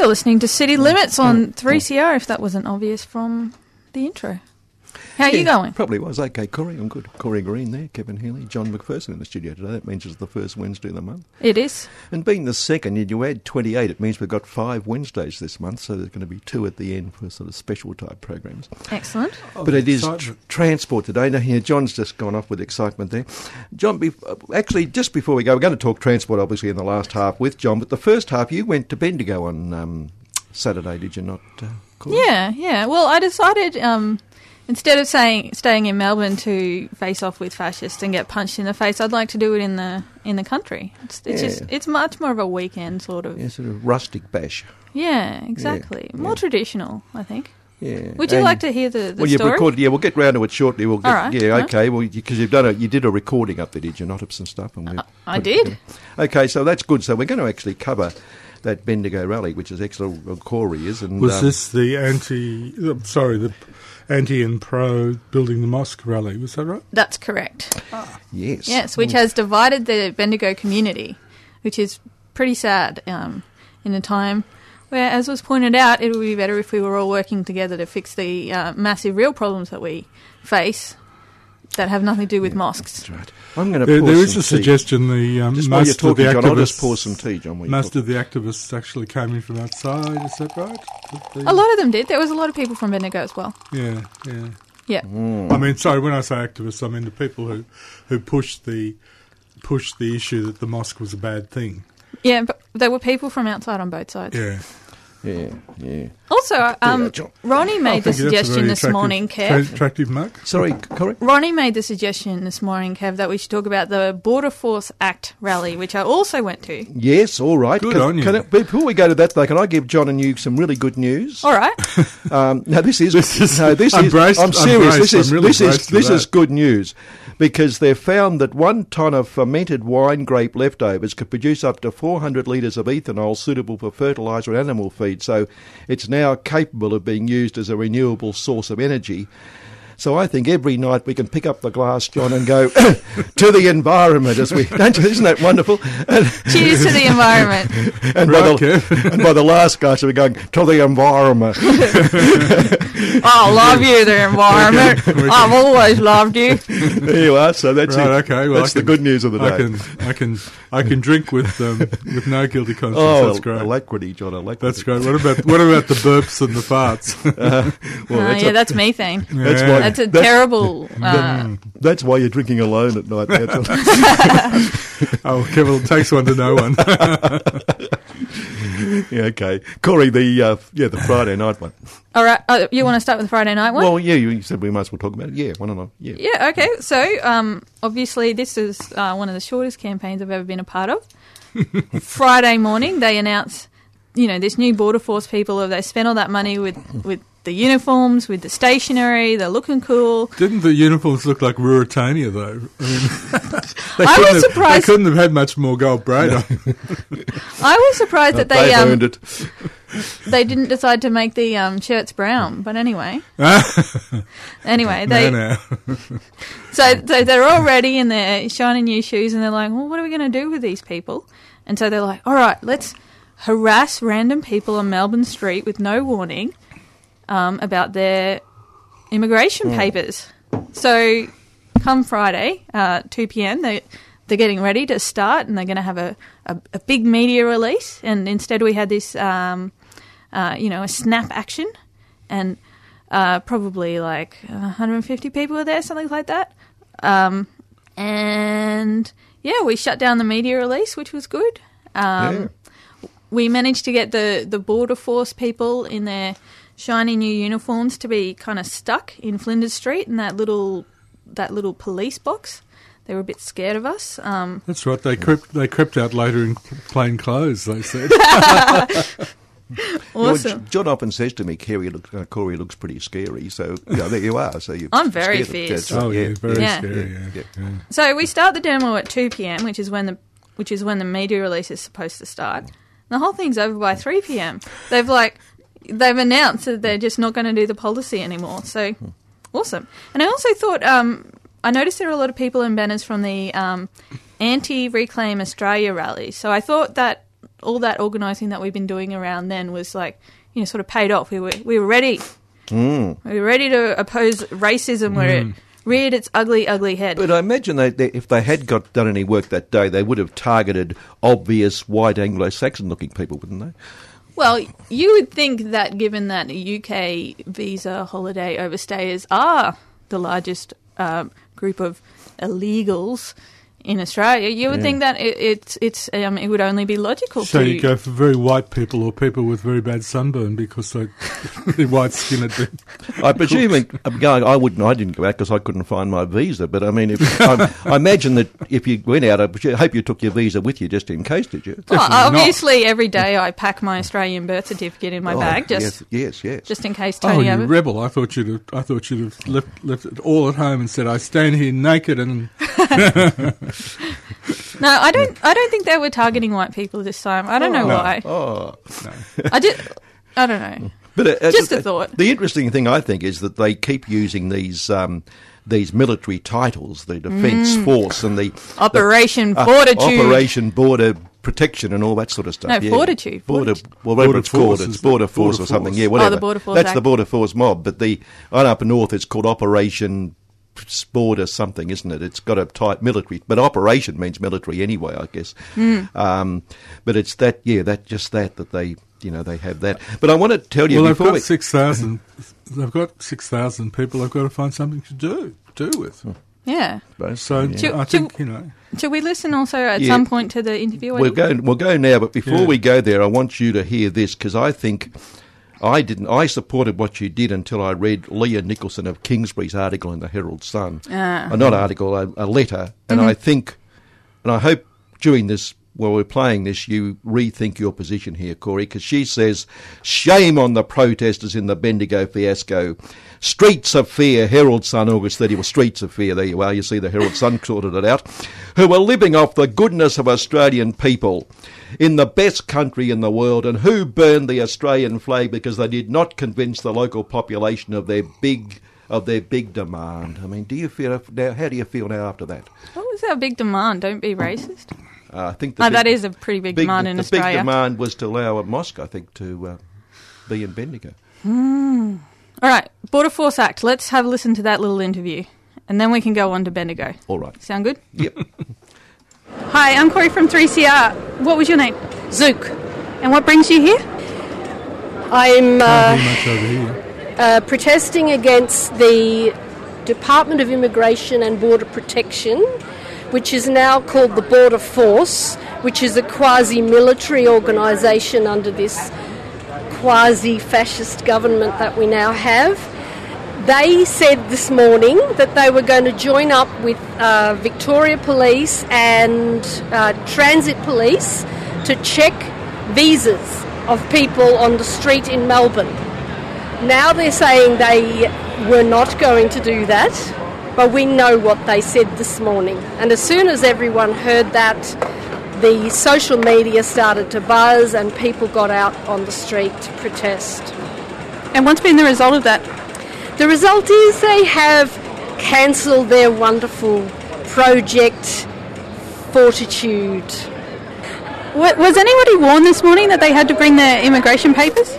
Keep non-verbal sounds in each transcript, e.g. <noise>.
You're listening to City mm. Limits on mm. mm. 3CR, if that wasn't obvious from the intro. How are yeah, you going? Probably was. Okay, Corey, I'm good. Corey Green there, Kevin Healy, John McPherson in the studio today. That means it's the first Wednesday of the month. It is. And being the second, and you add 28, it means we've got five Wednesdays this month, so there's going to be two at the end for sort of special type programs. Excellent. Oh, but it is tr- transport today. Now, here, John's just gone off with excitement there. John, be- actually, just before we go, we're going to talk transport, obviously, in the last half with John, but the first half, you went to Bendigo on um, Saturday, did you not? Uh, yeah, yeah. Well, I decided. Um, Instead of saying staying in Melbourne to face off with fascists and get punched in the face, I'd like to do it in the in the country. It's, it's yeah. just it's much more of a weekend sort of. Yeah, sort of rustic bash. Yeah, exactly. Yeah, more traditional, I think. Yeah. Would you and like to hear the, the well, story? recorded. Yeah, we'll get round to it shortly. We'll get, All right. Yeah, okay. Well, because you've done a, you did a recording up there, did you not, of some stuff? And uh, I did. Okay, so that's good. So we're going to actually cover that Bendigo rally, which is excellent. Corey is. And was um, this the anti? Uh, sorry, the anti and pro building the mosque rally. Was that right? That's correct. Ah. Yes. Yes, which has divided the Bendigo community, which is pretty sad um, in a time where, as was pointed out, it would be better if we were all working together to fix the uh, massive real problems that we face that have nothing to do with yeah, mosques. That's right. I'm going to. There, there is a tea. suggestion the um, just most you're talking, of the John, activists, I'll just pour some tea, John. Most of the activists actually came in from outside. Is that right? A lot of them did. There was a lot of people from Bendigo as well. Yeah, yeah, yeah. Mm. I mean, sorry, when I say activists, I mean the people who who pushed the pushed the issue that the mosque was a bad thing. Yeah, but there were people from outside on both sides. Yeah. Yeah, yeah. Also, um, Ronnie made the suggestion this morning, Kev. attractive mark. Sorry, correct. Ronnie made the suggestion this morning, Kev, that we should talk about the Border Force Act rally, which I also went to. Yes, all right. Good can, on you. Can I, before we go to that, though, can I give John and you some really good news? All right. <laughs> um, now this is <laughs> this is no, this I'm is. braced, I'm serious. I'm this is really this is this that. is good news because they've found that one tonne of fermented wine grape leftovers could produce up to 400 litres of ethanol suitable for fertiliser and animal feed. So it's now capable of being used as a renewable source of energy. So I think every night we can pick up the glass, John, and go <coughs> to the environment as we. Don't <laughs> you, isn't that wonderful? Cheers to the environment. <laughs> and, by the, and by the last glass, we're going to the environment. <laughs> <laughs> I love you, the environment. I've always loved you. There you are. So that's right, it. Okay, well, that's can, the good news of the day. I can, I can, I can drink with um, with no guilty conscience. Oh, that's great. alacrity, John. Alacrity. That's great. What about what about the burps and the farts? <laughs> Uh, well, uh, that's yeah, a, that's methane. That's why. That's a that's, terrible. Uh, that's why you're drinking alone at night. <laughs> oh, Kevin, it takes one to know one. <laughs> yeah, okay. Corey, the uh, yeah, the Friday night one. All right, uh, you want to start with the Friday night one? Well, yeah, you said we might as well talk about it. Yeah, why not? Yeah. Yeah. Okay. So, um, obviously, this is uh, one of the shortest campaigns I've ever been a part of. <laughs> Friday morning, they announce, you know, this new border force people. They spent all that money with with the uniforms, with the stationery, they're looking cool. Didn't the uniforms look like Ruritania though? I mean, <laughs> they, I was have, surprised. They couldn't have had much more gold braid on. <laughs> I was surprised that they They've um, earned it. <laughs> they didn't decide to make the um, shirts brown. But anyway, anyway, they no, no. so, so they're all ready in their shiny new shoes, and they're like, "Well, what are we going to do with these people?" And so they're like, "All right, let's harass random people on Melbourne Street with no warning." Um, about their immigration Hmm. papers. So, come Friday, uh, 2 p.m., they, they're getting ready to start and they're going to have a, a, a, big media release. And instead, we had this, um, uh, you know, a snap action. And uh, probably like 150 people were there, something like that. Um, and yeah, we shut down the media release, which was good. Um, Yeah. We managed to get the, the border force people in their shiny new uniforms to be kind of stuck in Flinders Street in that little that little police box. they were a bit scared of us. Um, That's right. They crept. They crept out later in plain clothes. They said. <laughs> Well, awesome. J- John often says to me, Corey looks, uh, Corey looks pretty scary. So you know, there you are. So you. I'm very fierce. oh yeah, very Yeah. scary. Yeah. Yeah. yeah. So we start the demo at two p.m., which is when the which is when the media release is supposed to start. The whole thing's over by three p.m. They've like they've announced that they're just not going to do the policy anymore. So awesome. And I also thought um, I noticed there are a lot of people in banners from the um, anti Reclaim Australia rally. So I thought that all that organising that we've been doing around then was like you know sort of paid off. We were we were ready. We were ready to oppose racism where it reared its ugly, ugly head. But I imagine they, they, if they had got done any work that day, they would have targeted obvious white Anglo-Saxon-looking people, wouldn't they? Well, you would think that given that UK visa holiday overstayers are the largest um, group of illegals in Australia, you would Yeah. think that it, it's it's um, it would only be logical So to you go for very white people or people with very bad sunburn because they, <laughs> the white skin had been. <laughs> I presume I'm going. I wouldn't. I didn't go out because I couldn't find my visa. But I mean, if, <laughs> I, I imagine that if you went out, I presu- hope you took your visa with you just in case. Did you? Well, Definitely not. obviously, every day I pack my Australian birth certificate in my Oh, bag just yes, yes, yes. just in case Oh, Tony you ever. rebel! I thought you'd have. I thought you'd have left, left it all at home and said, "I stand here naked and <laughs> no, I don't. I don't think they were targeting white people this time. I don't know No. why. oh, I just. I don't know. but uh, Just a thought. The interesting thing I think is that they keep using these. Um, these military titles, the Defence Force and the Mm. Operation uh, Fortitude. Operation Border Protection, and all that sort of stuff. No, yeah. Fortitude. Border, well, whatever Border it's called, Force, it's? Border Force Border or something. Force. Yeah, Oh, the. Border Force That's Act. the Border Force mob. But the on up north, it's called Operation Border something, isn't it? It's got a type military, but Operation means military anyway, I guess. Hmm. Um, but it's that, yeah, that just that that they, you know, they have that. But I want to tell you well, they've got we, six thousand. They've got six thousand people. They've got to find something to do do with. Yeah. So Yeah. Should- I think you know. Should we listen also at Yeah. some point to the interview? We'll go. We'll go now. But before Yeah. we go there, I want you to hear this because I think I didn't. I supported what you did until I read Leah Nicholson of Kingsbury's article in the Herald Sun. Ah. Uh, not article, a, a letter. And I think, and I hope during this. While we're playing this, you rethink your position here, Corey, because she says, Shame on the protesters in the Bendigo fiasco. Streets of Fear, Herald Sun, August 30. Well, Streets of Fear, there you are. You see, the Herald Sun sorted it out. Who are living off the goodness of Australian people in the best country in the world, and who burned the Australian flag because they did not convince the local population of their big of their big demand. I mean, do you feel now? How do you feel now after that? What was our big demand? Don't be racist. Uh, I think the Oh, big- that is a pretty big, demand the, in the Australia. big demand was to allow a mosque, I think, to uh, be in Bendigo. All right, Border Force Act. Let's have a listen to that little interview, and then we can go on to Bendigo. All right. Sound good? Yep. <laughs> Hi, I'm Corey from 3CR. What was your name? Zook. And what brings you here? I'm uh, much over here. uh, protesting against the Department of Immigration and Border Protection, which is now called the Border Force, which is a quasi military organisation under this quasi fascist government that we now have. They said this morning that they were going to join up with uh, Victoria Police and uh, Transit Police to check visas of people on the street in Melbourne. Now they're saying they were not going to do that, but we know what they said this morning. And as soon as everyone heard that, the social media started to buzz and people got out on the street to protest. And what's been the result of that? The result is they have cancelled their wonderful project Fortitude. Wa- Was anybody warned this morning that they had to bring their immigration papers?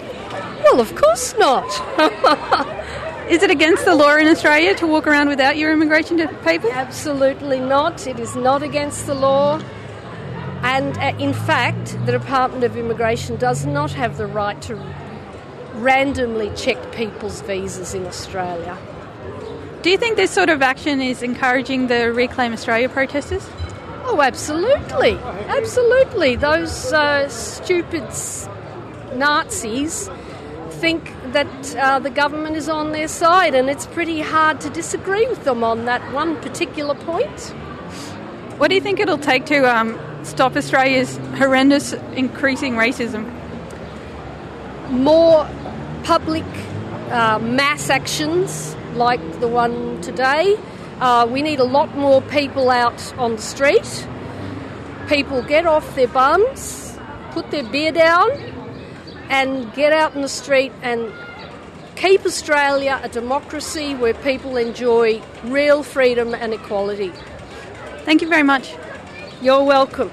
Well, of course not. <laughs> Is it against the law in Australia to walk around without your immigration papers? Absolutely not. It is not against the law. And uh, in fact, the Department of Immigration does not have the right to randomly check people's visas in Australia. Do you think this sort of action is encouraging the Reclaim Australia protesters? Oh, absolutely. Absolutely. Those uh, stupid Nazis think that uh, the government is on their side, and it's pretty hard to disagree with them on that one particular point. What do you think it'll take to um, stop Australia's horrendous increasing racism? More public uh, mass actions like the one today. Uh, we need a lot more people out on the street. People get off their bums, put their beer down, and get out in the street and keep Australia a democracy where people enjoy real freedom and equality. Thank you very much. You're welcome.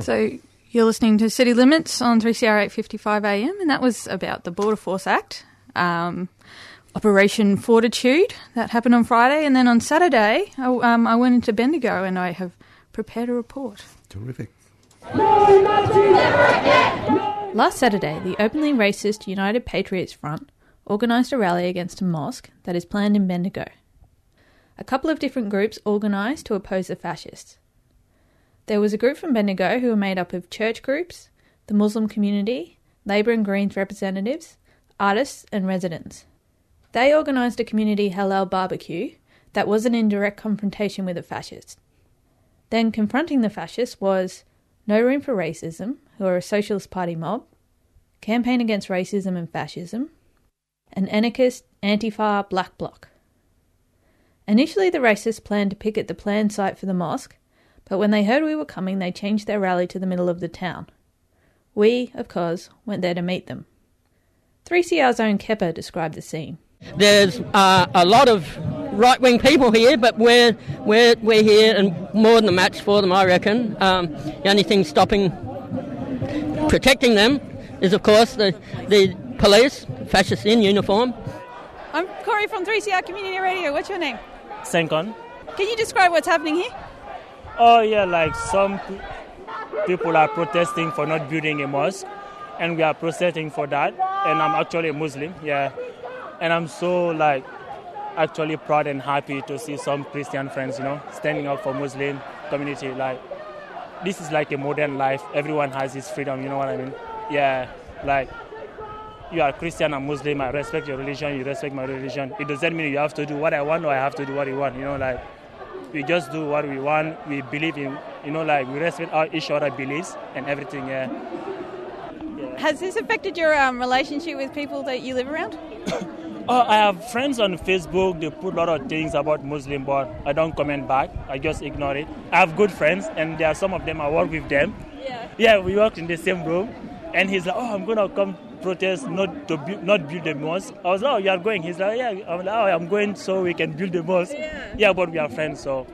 So you're listening to City Limits on 3CR 855 AM, and that was about the Border Force Act, um, Operation Fortitude, that happened on Friday, and then on Saturday I, um, I went into Bendigo and I have prepared a report. Terrific. Last Saturday, the openly racist United Patriots Front organised a rally against a mosque that is planned in Bendigo. A couple of different groups organised to oppose the fascists. There was a group from Bendigo who were made up of church groups, the Muslim community, Labour and Greens representatives, artists, and residents. They organised a community halal barbecue that wasn't in direct confrontation with the fascists. Then confronting the fascists was No Room for Racism, who are a Socialist Party mob, Campaign Against Racism and Fascism, an anarchist Antifa Black Bloc. Initially, the racists planned to picket the planned site for the mosque, but when they heard we were coming, they changed their rally to the middle of the town. We, of course, went there to meet them. 3CR's own Kepper described the scene. There's uh, a lot of right wing people here, but we're, we're, we're here and more than a match for them, I reckon. Um, the only thing stopping protecting them is, of course, the, the police, fascists in uniform. I'm Corey from 3CR Community Radio. What's your name? Senkon. Can you describe what's happening here? Oh yeah, like some people are protesting for not building a mosque, and we are protesting for that. And I'm actually a Muslim, yeah, and I'm so like actually proud and happy to see some Christian friends, you know, standing up for Muslim community. Like this is like a modern life. Everyone has his freedom. You know what I mean? Yeah, like you are Christian and Muslim. I respect your religion. You respect my religion. It doesn't mean you have to do what I want or I have to do what you want. You know, like we just do what we want. We believe in, you know, like we respect our each other beliefs and everything. Yeah. Has this affected your um, relationship with people that you live around? Oh, <coughs> I have friends on Facebook. They put a lot of things about Muslim, but I don't comment back. I just ignore it. I have good friends, and there are some of them I work with them. Yeah. Yeah, we worked in the same room, and he's like, "Oh, I'm gonna come protest, not to bu- not build a mosque." I was like, "Oh, you are going?" He's like, "Yeah." I'm like, "Oh, I'm going so we can build a mosque." Yeah. Yeah, but we are friends, so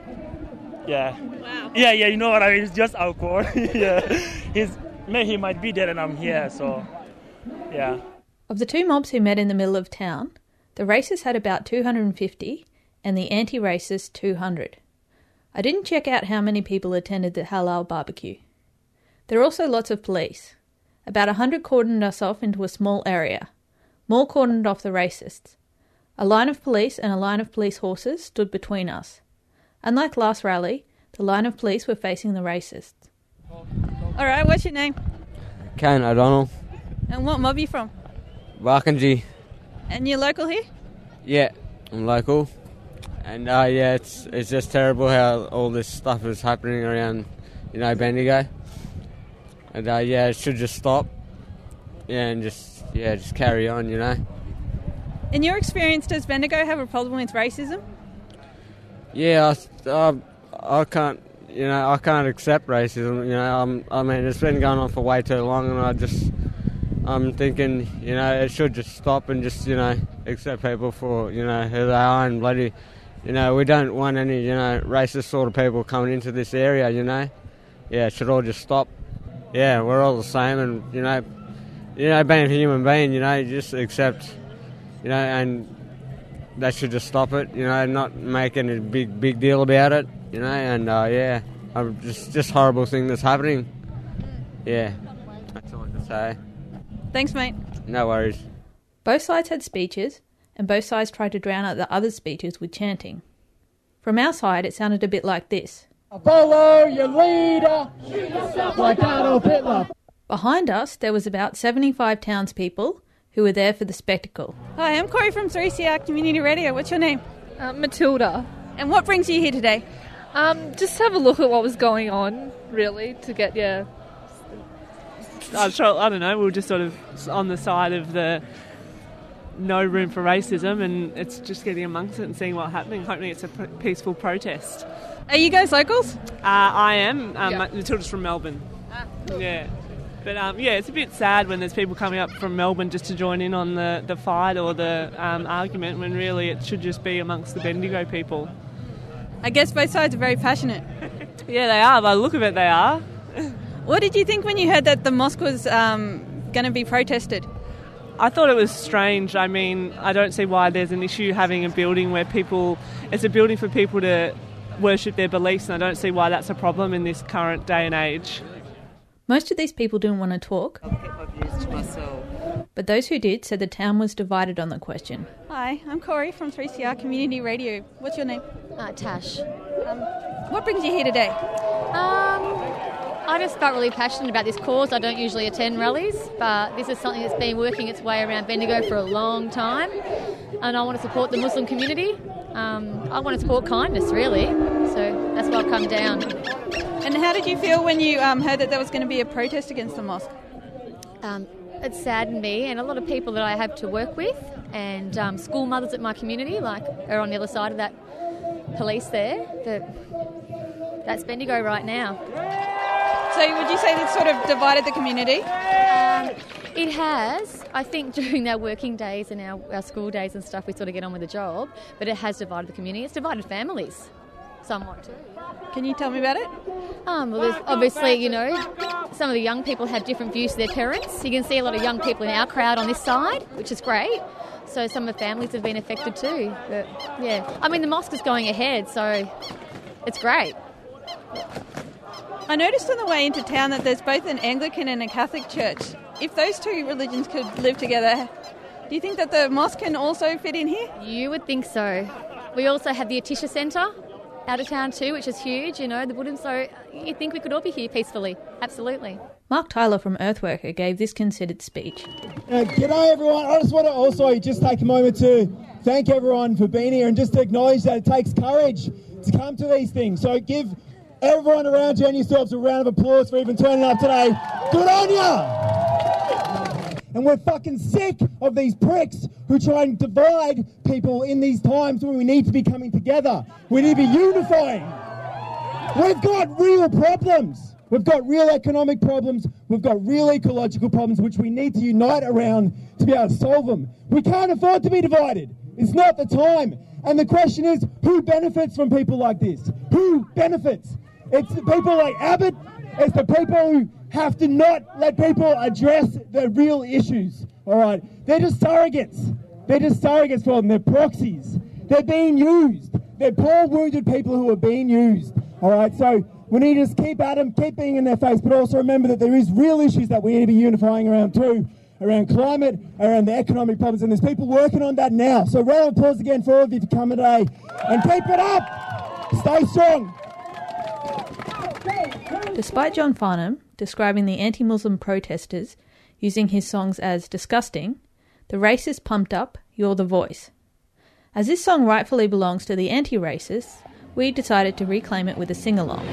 yeah. Wow. Yeah, yeah, you know what I mean. It's just awkward. <laughs> yeah, he's maybe he might be there and I'm here, so yeah. Of the two mobs who met in the middle of town, the racists had about 250 and the anti racists 200. I didn't check out how many people attended the halal barbecue. There are also lots of police. About a hundred cordoned us off into a small area. More cordoned off the racists. A line of police and a line of police horses stood between us. Unlike last rally, the line of police were facing the racists. All right, what's your name? Ken O'Donnell, And what mob are you from? Barkindji. And you're local here? Yeah, I'm local. And uh, yeah, it's it's just terrible how all this stuff is happening around, you know, Bendigo. And uh, yeah, it should just stop. Yeah, and just yeah, just carry on, you know. In your experience, does Bendigo have a problem with racism? Yeah, I, I, I can't, you know, I can't accept racism. You know, I'm, I mean, it's been going on for way too long, and I just, I'm thinking, you know, it should just stop and just, you know, accept people for, you know, who they are and bloody, you know, we don't want any, you know, racist sort of people coming into this area. You know, yeah, it should all just stop. Yeah, we're all the same, and you know, you know, being a human being, you know, you just accept, you know, and they should just stop it, you know, not making a big big deal about it, you know, and uh, yeah, um, just just horrible thing that's happening. Yeah, that's all I can say. Thanks, mate. No worries. Both sides had speeches, and both sides tried to drown out the other speeches with chanting. From our side, it sounded a bit like this. Follow your leader. Shoot yourself like Adolf Hitler. Behind us, there was about 75 townspeople who were there for the spectacle. Hi, I'm Corey from 3CR Community Radio. What's your name? Uh, Matilda. And what brings you here today? Um, just have a look at what was going on, really, to get yeah. I, try, I don't know. We were just sort of on the side of the no room for racism, and it's just getting amongst it and seeing what's happening. Hopefully, it's a peaceful protest. Are you guys locals? Uh, I am. Um, Yeah. Matilda's from Melbourne. Yeah. But um, yeah, it's a bit sad when there's people coming up from Melbourne just to join in on the, the fight or the um, argument when really it should just be amongst the Bendigo people. I guess both sides are very passionate. <laughs> Yeah, they are. By the look of it, they are. <laughs> What did you think when you heard that the mosque was um, going to be protested? I thought it was strange. I mean, I don't see why there's an issue having a building where people, it's a building for people to worship their beliefs, and I don't see why that's a problem in this current day and age. Most of these people didn't want to talk. But those who did said the town was divided on the question. Hi, I'm Corey from 3CR Community Radio. What's your name? Uh, Tash. Um, what brings you here today? Um, I just felt really passionate about this cause. I don't usually attend rallies, but this is something that's been working its way around Bendigo for a long time, and I want to support the Muslim community. Um, I want to support kindness, really. So that's why I've come down. And how did you feel when you um, heard that there was going to be a protest against the mosque? Um, it saddened me and a lot of people that I have to work with, and um, school mothers at my community, like, are on the other side of that police there. That that's Bendigo right now. So would you say this sort of divided the community? Um, it has. I think <laughs> during our working days and our, our school days and stuff, we sort of get on with the job, but it has divided the community. It's divided families somewhat too. Can you tell me about it? Um, well, there's obviously, you know, some of the young people have different views to their parents. You can see a lot of young people in our crowd on this side, which is great. So some of the families have been affected too. But yeah, I mean, the mosque is going ahead, so it's great. I noticed on the way into town that there's both an Anglican and a Catholic church. If those two religions could live together, do you think that the mosque can also fit in here? You would think so. We also have the Atisha Centre out of town too, which is huge, you know, the Buddham. So you think we could all be here peacefully? Absolutely. Mark Tyler from Earthworker gave this considered speech. Uh, g'day everyone. I just want to also just take a moment to thank everyone for being here and just acknowledge that it takes courage to come to these things. So give everyone around you and yourselves a round of applause for even turning up today. Good on ya! And we're fucking sick of these pricks who try and divide people in these times when we need to be coming together. We need to be unifying. We've got real problems. We've got real economic problems. We've got real ecological problems which we need to unite around to be able to solve them. We can't afford to be divided. It's not the time. And the question is who benefits from people like this? Who benefits? It's the people like Abbott. It's the people who have to not let people address the real issues. All right? They're just surrogates. They're just surrogates for them. They're proxies. They're being used. They're poor, wounded people who are being used. All right? So we need to just keep at them, keep being in their face, but also remember that there is real issues that we need to be unifying around too. Around climate, around the economic problems, and there's people working on that now. So, round of applause again for all of you for coming today, and keep it up. Stay strong. Despite John Farnham describing the anti Muslim protesters using his songs as disgusting, the racist pumped up You're the Voice. As this song rightfully belongs to the anti racists, we decided to reclaim it with a sing along.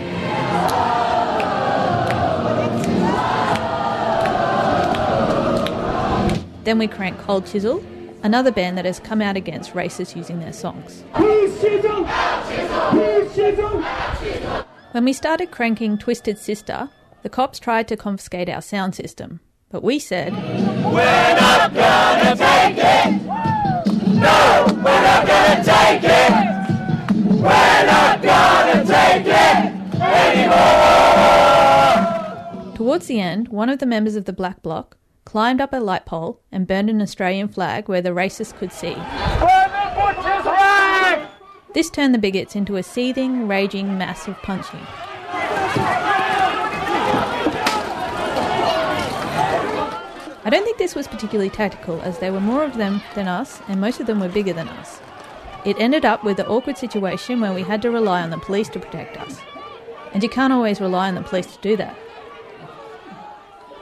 Then we crank Cold Chisel, another band that has come out against racists using their songs. When we started cranking Twisted Sister, the cops tried to confiscate our sound system, but we said, We're not gonna take it. No, we're not gonna take it. We're not gonna take it anymore. Towards the end, one of the members of the Black Bloc climbed up a light pole and burned an Australian flag where the racists could see. This turned the bigots into a seething, raging mass of punching. I don't think this was particularly tactical, as there were more of them than us, and most of them were bigger than us. It ended up with the awkward situation where we had to rely on the police to protect us. And you can't always rely on the police to do that.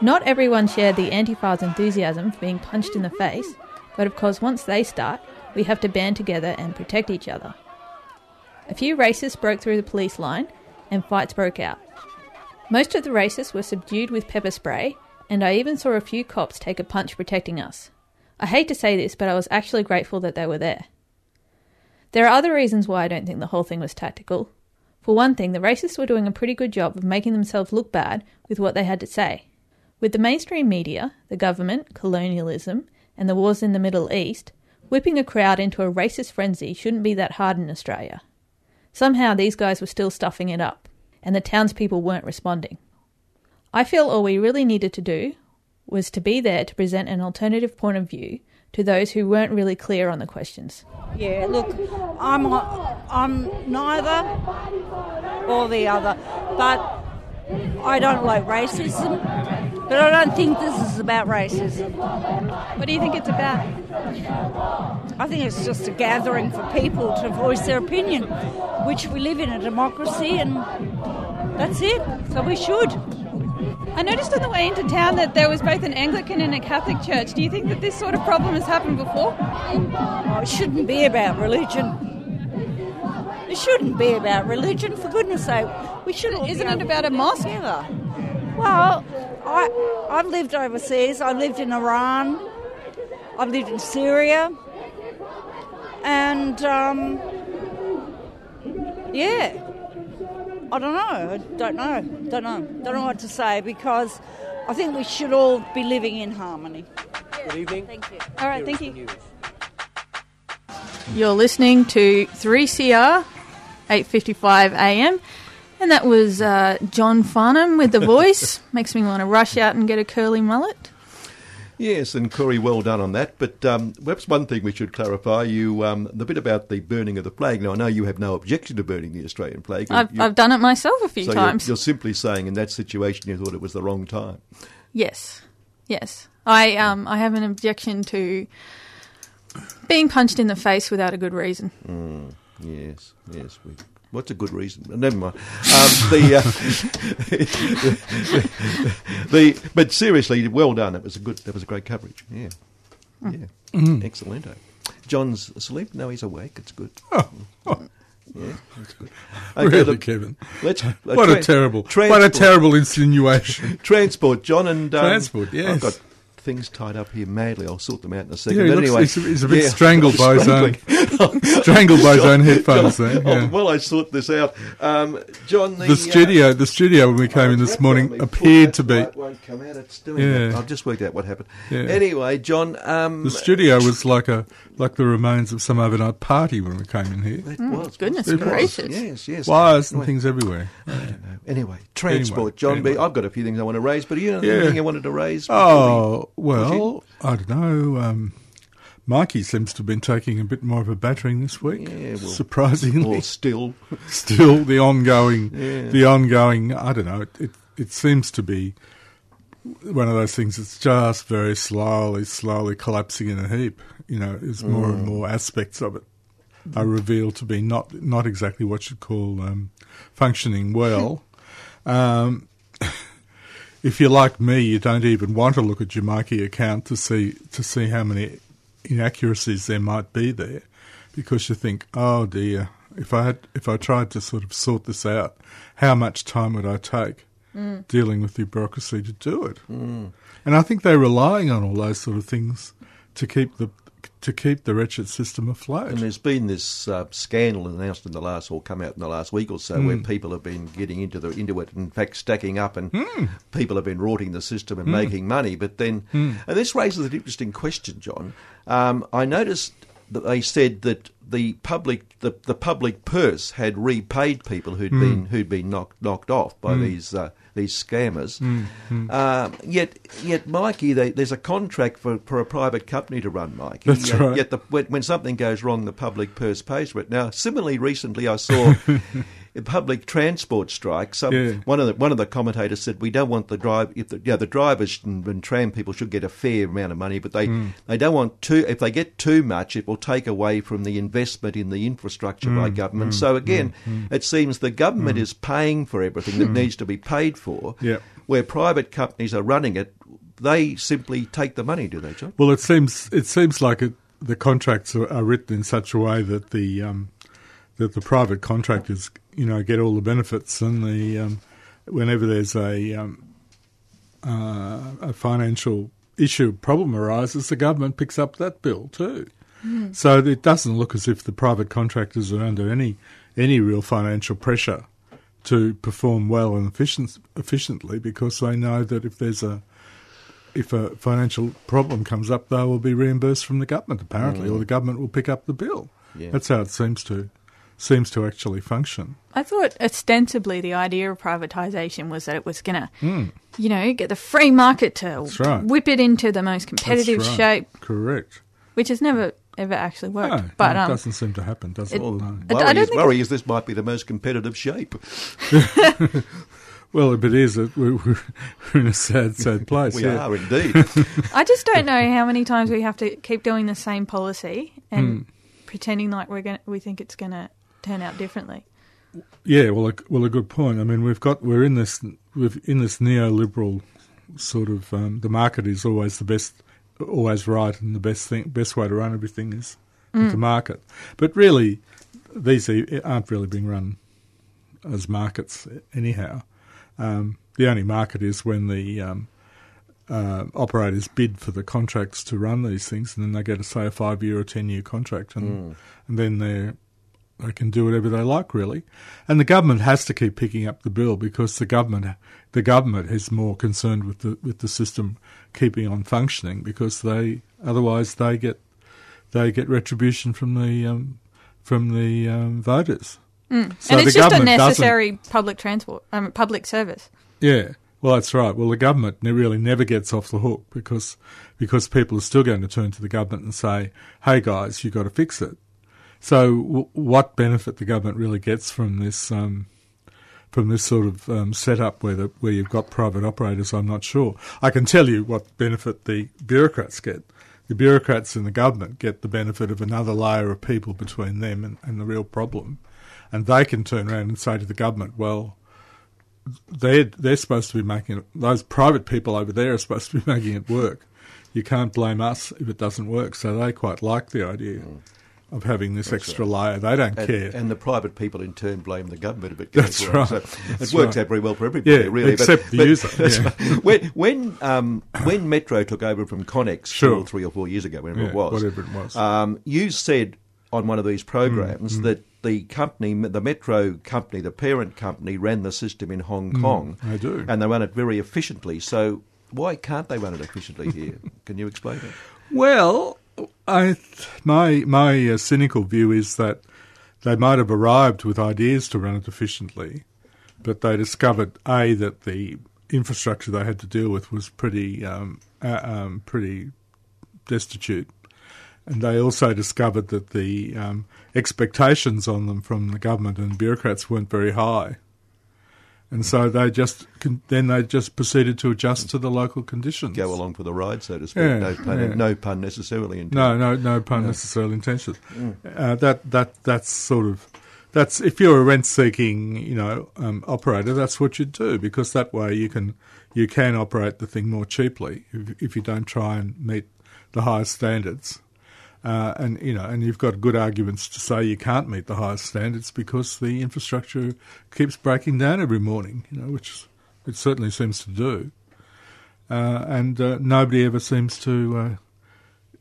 Not everyone shared the Antifa's enthusiasm for being punched in the face, but of course, once they start, we have to band together and protect each other. A few racists broke through the police line and fights broke out. Most of the racists were subdued with pepper spray, and I even saw a few cops take a punch protecting us. I hate to say this, but I was actually grateful that they were there. There are other reasons why I don't think the whole thing was tactical. For one thing, the racists were doing a pretty good job of making themselves look bad with what they had to say. With the mainstream media, the government, colonialism, and the wars in the Middle East, whipping a crowd into a racist frenzy shouldn't be that hard in Australia. Somehow these guys were still stuffing it up, and the townspeople weren't responding. I feel all we really needed to do was to be there to present an alternative point of view to those who weren't really clear on the questions. Yeah, look, I'm I'm neither or the other, but I don't like racism. But I don't think this is about racism. What do you think it's about? I think it's just a gathering for people to voice their opinion, which we live in a democracy, and that's it. So we should. I noticed on the way into town that there was both an Anglican and a Catholic church. Do you think that this sort of problem has happened before? Oh, it shouldn't be about religion. It shouldn't be about religion, for goodness sake. We shouldn't. Isn't it about a mosque? Together. Well, I I've lived overseas. I've lived in Iran. I've lived in Syria, and um, yeah. I don't know. I don't know. Don't know. Don't know what to say because I think we should all be living in harmony. Good evening. Thank you. All right, thank you. You're listening to 3CR, 8:55 a.m. And that was uh, John Farnham with the <laughs> voice. Makes me want to rush out and get a curly mullet. Yes, and Corey, well done on that. But um, perhaps one thing we should clarify: you um, the bit about the burning of the flag. Now, I know you have no objection to burning the Australian flag. I've, I've done it myself a few so times. You're, you're simply saying, in that situation, you thought it was the wrong time. Yes, yes. I um I have an objection to being punched in the face without a good reason. Mm, yes, yes. We, what's a good reason? Never mind. Um, the, uh, <laughs> the but seriously, well done. It was a good. That was a great coverage. Yeah, Mm. yeah, Mm. excellent. John's asleep. No, he's awake. It's good. Oh. Yeah, that's good. <laughs> Really, look, Kevin? Let's, uh, What a tran- terrible- what a terrible insinuation. <laughs> transport, John, and um, Transport, yes. I've got things tied up here madly. I'll sort them out in a second. Yeah, but looks- anyway, he's a- he's a bit yeah, strangled by his own- <laughs> <laughs> strangled by his own headphones John, there, yeah. oh, well, I sort this out. Um, John, the, The studio, the studio when we came in this morning appeared to be. Won't come out. It's doing Yeah. that. I've just worked out what happened. Yeah. Anyway, John, um, The studio was like a like the remains of some overnight party when we came in here. It was, goodness It was. gracious. Yes, yes. Wires and things everywhere. I don't know. Anyway, transport, Anyway, John. anyway. B. I've got a few things I want to raise, but you know, Yeah. anything I wanted to raise? Oh well, I don't know. Um, myki seems to have been taking a bit more of a battering this week. Yeah, well, surprisingly, or still, <laughs> still the ongoing, Yeah. the ongoing. I don't know. It, it it seems to be one of those things that's just very slowly, slowly collapsing in a heap. You know, as more and Mm. more aspects of it are revealed to be not not exactly what you'd call um, functioning well. <laughs> um, <laughs> if you're like me, you don't even want to look at your myki account to see to see how many inaccuracies there might be there, because you think, oh dear, if I had if I tried to sort of sort this out, how much time would I take Mm. dealing with the bureaucracy to do it? Mm. And I think they're relying on all those sort of things to keep the to keep the wretched system afloat. And there's been this uh, scandal announced in the last, or come out in the last week or so, where Mm. people have been getting into the into it, in fact, stacking up, and Mm. people have been rorting the system and Mm. making money. But then, Mm. and this raises an interesting question, John. Um, I noticed that they said that the public the, the public purse had repaid people who'd Mm. been who'd been knocked knocked off by Mm. these uh, these scammers. Mm, mm. Um, yet, yet, myki, they, there's a contract for, for a private company to run, myki. That's Yet- right. Yet, the, when, when something goes wrong, the public purse pays for it. Now, similarly, recently I saw <laughs> public transport strike. Some Yeah. one of the one of the commentators said we don't want the drive. If the, yeah, the drivers and, and tram people should get a fair amount of money, but they Mm. they don't want too. If they get too much, it will take away from the investment in the infrastructure by Mm, government. mm, so again, mm, mm. it seems the government Mm. is paying for everything that Mm. needs to be paid for. Yeah. Where private companies are running it, they simply take the money, do they, John? Well, it seems it seems like it, the contracts are, are written in such a way that the um, that the private contractors, you know, get all the benefits, and the um, whenever there's a um, uh, a financial issue problem arises, the government picks up that bill too. Mm. So it doesn't look as if the private contractors are under any any real financial pressure to perform well and efficient, efficiently because they know that if there's a if a financial problem comes up, they will be reimbursed from the government apparently, Mm. or the government will pick up the bill. Yeah. That's how it seems to seems to actually function. I thought ostensibly the idea of privatisation was that it was going to, Mm. you know, get the free market to right. whip it into the most competitive right. shape, Correct. which has never ever actually worked. No, but no, it um, doesn't seem to happen, does it? it- No. I- I Worry, don't is, think- worry is this might be the most competitive shape. <laughs> Well, if it is, it, we're, we're in a sad, sad <laughs> place. We yeah. are indeed. <laughs> I just don't know how many times we have to keep doing the same policy and Hmm. pretending like we're going we think it's going to turn out differently. Yeah, well, a, well, a good point. I mean, we've got we're in this we've in this neoliberal sort of um, the market is always the best, always right, and the best thing, best way to run everything is Mm. the market. But really, these are- aren't really being run as markets anyhow. Um, the only market is when the um, uh, operators bid for the contracts to run these things, and then they get a say a five year or ten year contract, and Mm. and then they're they can do whatever they like, really. And the government has to keep picking up the bill because the government the government is more concerned with the with the system keeping on functioning because they otherwise they get they get retribution from the um, from the um, voters. Mm. So and it's just a necessary public transport, um, public service. Yeah, well, that's right. Well, the government really never gets off the hook because because people are still going to turn to the government and say, "Hey, guys, you've got to fix it." So, w- what benefit the government really gets from this um, from this sort of um, setup where the, where you've got private operators, I'm not sure. I can tell you what benefit the bureaucrats get. The bureaucrats in the government get the benefit of another layer of people between them and, and the real problem, and they can turn around and say to the government, "Well." they're they're supposed to be making it. Those private people over there are supposed to be <laughs> making it work. You can't blame us if it doesn't work. So they quite like the idea of having this That's extra right. layer. They don't and, care. And the private people in turn blame the government a bit. That's forward. right. So That's it works right. out very well for everybody, Yeah, really. except the user, <laughs> yeah. right. When when, um, when Metro took over from Connex two Sure. or three or four years ago, whenever Yeah, it was, whatever it was. um, you said on one of these programs Mm, mm. that the company, the Metro company, the parent company, ran the system in Hong Mm, Kong. they do. and they run it very efficiently. So why can't they run it efficiently here? <laughs> Can you explain that? Well, I my my uh, cynical view is that they might have arrived with ideas to run it efficiently, but they discovered a that the infrastructure they had to deal with was pretty um, uh, um, pretty destitute, and they also discovered that the um, expectations on them from the government and bureaucrats weren't very high. And so they just then they just proceeded to adjust to the local conditions. Go along for the ride, so to speak. Yeah, no, pun, yeah. no pun necessarily intended. No, no, no pun No. necessarily intended. Mm. Uh, that that that's sort of that's if you're a rent-seeking, you know, um, operator, that's what you do because that way you can you can operate the thing more cheaply if, if you don't try and meet the highest standards. Uh, and you know, and you've got good arguments to say you can't meet the highest standards because the infrastructure keeps breaking down every morning. You know, which it certainly seems to do. Uh, and uh, nobody ever seems to uh,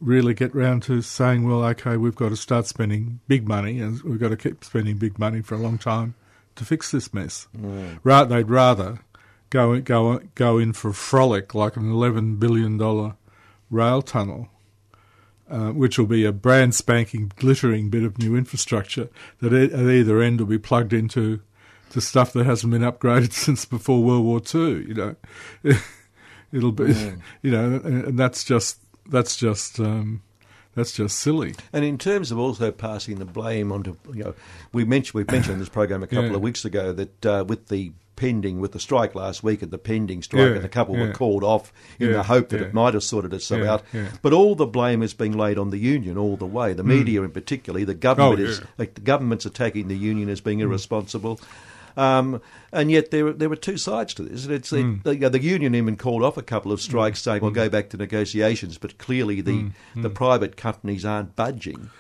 really get round to saying, well, okay, we've got to start spending big money, and we've got to keep spending big money for a long time to fix this mess. Mm. Ra- they'd rather go go go in for a frolic like an eleven billion dollar rail tunnel. Uh, which will be a brand spanking, glittering bit of new infrastructure that at either end will be plugged into to stuff that hasn't been upgraded <laughs> since before World War Two. You know, <laughs> it'll be, Mm. <laughs> you know, and that's just that's just um, that's just silly. And in terms of also passing the blame onto, you know, we mentioned we've mentioned this program a couple Yeah. of weeks ago that uh, with the pending with the strike last week at the pending strike Yeah, and a couple yeah. were called off in Yeah, the hope that it might have sorted itself out. But all the blame is being laid on the union all the way. The Mm. media, in particular, the government Oh, is like, the government's attacking the union as being Mm. irresponsible. Um, and yet there there are two sides to this. It's Mm. the, the, the union even called off a couple of strikes, saying, "Well, go back to negotiations." But clearly, the the private companies aren't budging.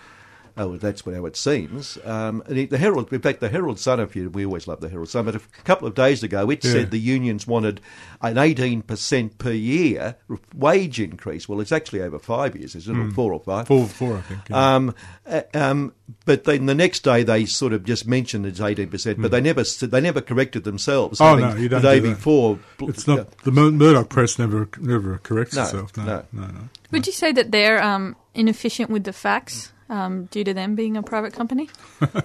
Oh, that's how it seems. Um, and the Herald, in fact, the Herald Sun. If you, we always love the Herald Sun, but a couple of days ago, it Yeah. said the unions wanted an eighteen percent per year wage increase. Well, it's actually over five years, isn't it? Or Mm. Four or five? Four- four, I think, yeah. Um, um, but then the next day they sort of just mentioned it's eighteen percent, but they never they never corrected themselves. Hmm. Oh having no, you don't. The day do that. before, it's not the Mur- Murdoch press never never corrects No, itself. No, no. no, no. Would you say that they're um, inefficient with the facts um, due to them being a private company?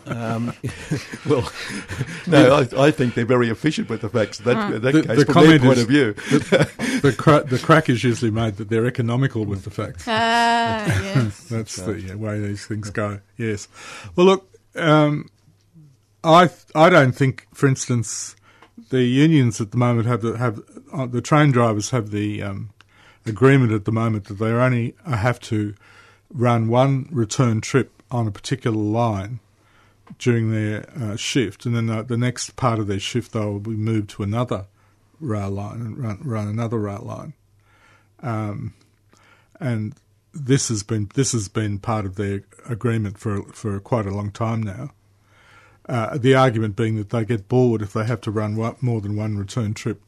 Um, <laughs> well, <laughs> no, I, I think they're very efficient with the facts. That, in that The- case, the from comment their point is- of view. the, <laughs> the, cra- the crack is usually made that they're economical with the facts. Ah, yes. That's the uh, way these things go. Yes. Well, look, um, I I don't think, for instance, the unions at the moment have the have uh, the train drivers have the um, agreement at the moment that they only have to run one return trip on a particular line during their uh, shift, and then uh, the next part of their shift they will be moved to another rail line and run, run another rail line. Um, and this has been this has been part of their agreement for for quite a long time now. Uh, the argument being that they get bored if they have to run one, more than one return trip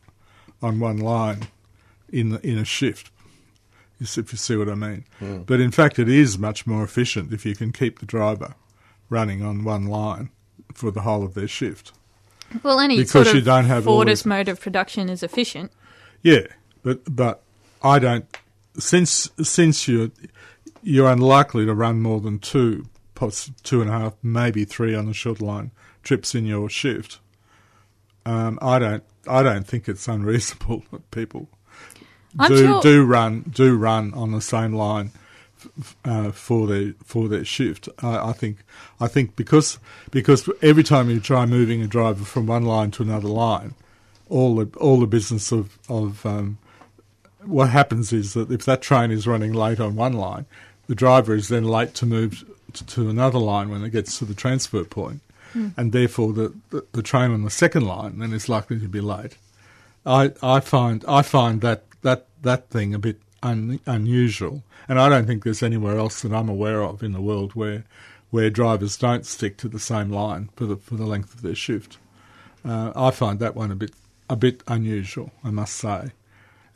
on one line in the, in a shift. You see- If you see what I mean, Mm. but in fact, it is much more efficient if you can keep the driver running on one line for the whole of their shift. Well, any Because sort of you don't have all Fordist these- mode of production is efficient. Yeah, but but I don't since since you you're unlikely to run more than two, poss- two and a half, maybe three on the short line trips in your shift. Um, I don't I don't think it's unreasonable that <laughs> people I'm do sure- do run do run on the same line uh, for their for their shift. I, I think I think because because every time you try moving a driver from one line to another line, all the all the business of of um, what happens is that if that train is running late on one line, the driver is then late to move to, to another line when it gets to the transfer point, Hmm. and therefore the, the the train on the second line then is likely to be late. I I find I find that that that thing a bit un, unusual, and I don't think there's anywhere else that I'm aware of in the world where where drivers don't stick to the same line for the for the length of their shift. Uh, I find that one a bit a bit unusual, I must say,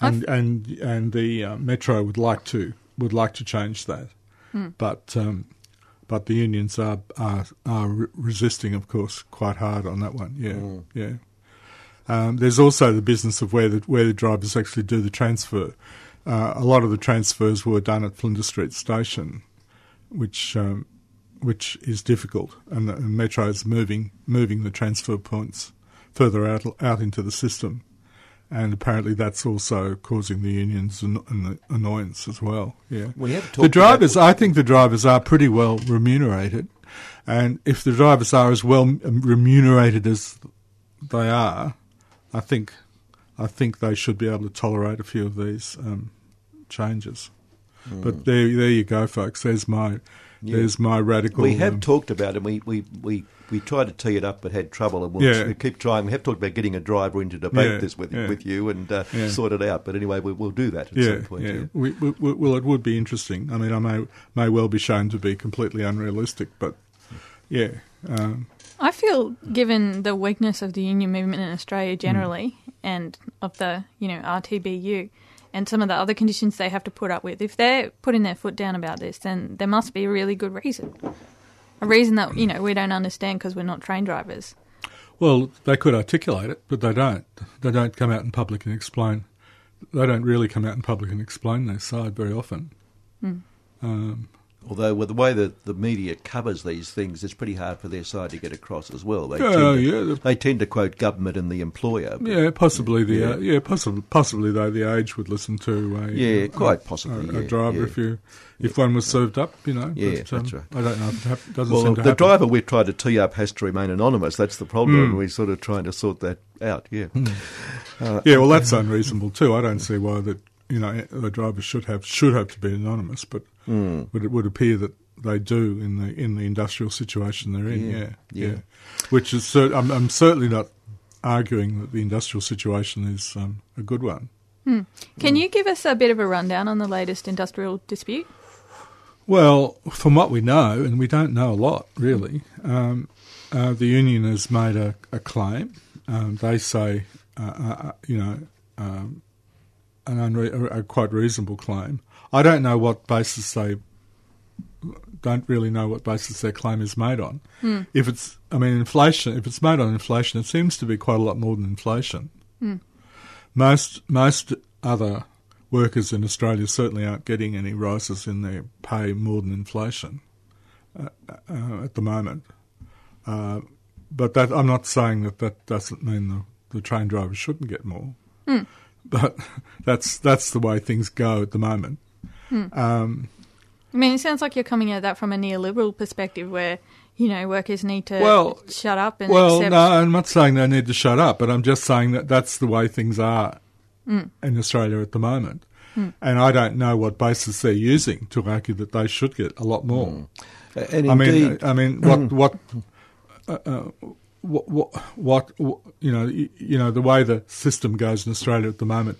and and and the uh, metro would like to would like to change that, Hmm. but um, but the unions are are, are resisting, of course, quite hard on that one. Yeah, Mm. yeah. Um, there's also the business of where the where the drivers actually do the transfer. Uh, a lot of the transfers were done at Flinders Street Station, which um, which is difficult, and, the, and Metro is moving moving the transfer points further out out into the system, and apparently that's also causing the unions an, an annoyance as well. Yeah, We have the drivers. I think the drivers are pretty well remunerated, and if the drivers are as well remunerated as they are, I think I think they should be able to tolerate a few of these um, changes. But Mm. there, there you go, folks. There's my, Yeah. there's my radical. We have um, talked about it. We, we, we, we tried to tee it up, but had trouble, and we'll Yeah. keep trying. We have talked about getting a driver in to debate Yeah, this with with you and uh, sort it out. But anyway, we, we'll do that at some point. yeah. we, we- well, it would be interesting. I mean, I may may well be shown to be completely unrealistic, but yeah, um, I feel, given the weakness of the union movement in Australia Hmm. generally, and of the you know RTBU, and some of the other conditions they have to put up with, if they're putting their foot down about this, then there must be a really good reason, a reason that you know we don't understand because we're not train drivers. well, they could articulate it, but they don't. They don't come out in public and explain. They don't really come out in public and explain their side very often. Hmm. Um, Although with the way that the media covers these things, it's pretty hard for their side to get across as well. They, tend, to, yeah, the- they tend to quote government and the employer. but- Yeah, possibly the Yeah. Uh, yeah, possibly possibly though the age would listen to a Yeah, a- quite possibly, a, a yeah, driver yeah. if you if one was served up, you know. Yeah, but, um, that's right. I don't know if it hap- doesn't well, seem to the happen. driver we've tried to tee up has to remain anonymous. That's the problem. Hmm. We're sort of trying to sort that out. Yeah. Hmm. Uh, yeah, well, that's unreasonable too. I don't see why that you know the drivers should have should have to be anonymous, but Mm. but it would appear that they do in the in the industrial situation they're in. Yeah, Yeah, yeah. yeah. Which is cer- I'm, I'm certainly not arguing that the industrial situation is um, a good one. Hmm. Can you give us a bit of a rundown on the latest industrial dispute? Well, from what we know, and we don't know a lot really, um, uh, the union has made a, a claim. Um, they say, uh, uh, you know, um, an unre- a, a quite reasonable claim. I don't know what basis they don't really know what basis their claim is made on. Hmm. If it's, I mean, inflation. If it's made on inflation, it seems to be quite a lot more than inflation. Hmm. Most most other workers in Australia certainly aren't getting any rises in their pay more than inflation uh, uh, at the moment. Uh, but that I'm not saying that that doesn't mean the, the train drivers shouldn't get more. Hmm. But <laughs> that's that's the way things go at the moment. Hmm. Um, I mean, it sounds like you're coming at that from a neoliberal perspective, where you know workers need to Well, shut up and well, accept. no, I'm not saying they need to shut up, but I'm just saying that that's the way things are Mm. in Australia at the moment. Mm. And I don't know what basis they're using to argue that they should get a lot more. And I mean, indeed- I mean, what <clears throat> what, uh, uh, what what what you know, you, you know, the way the system goes in Australia at the moment.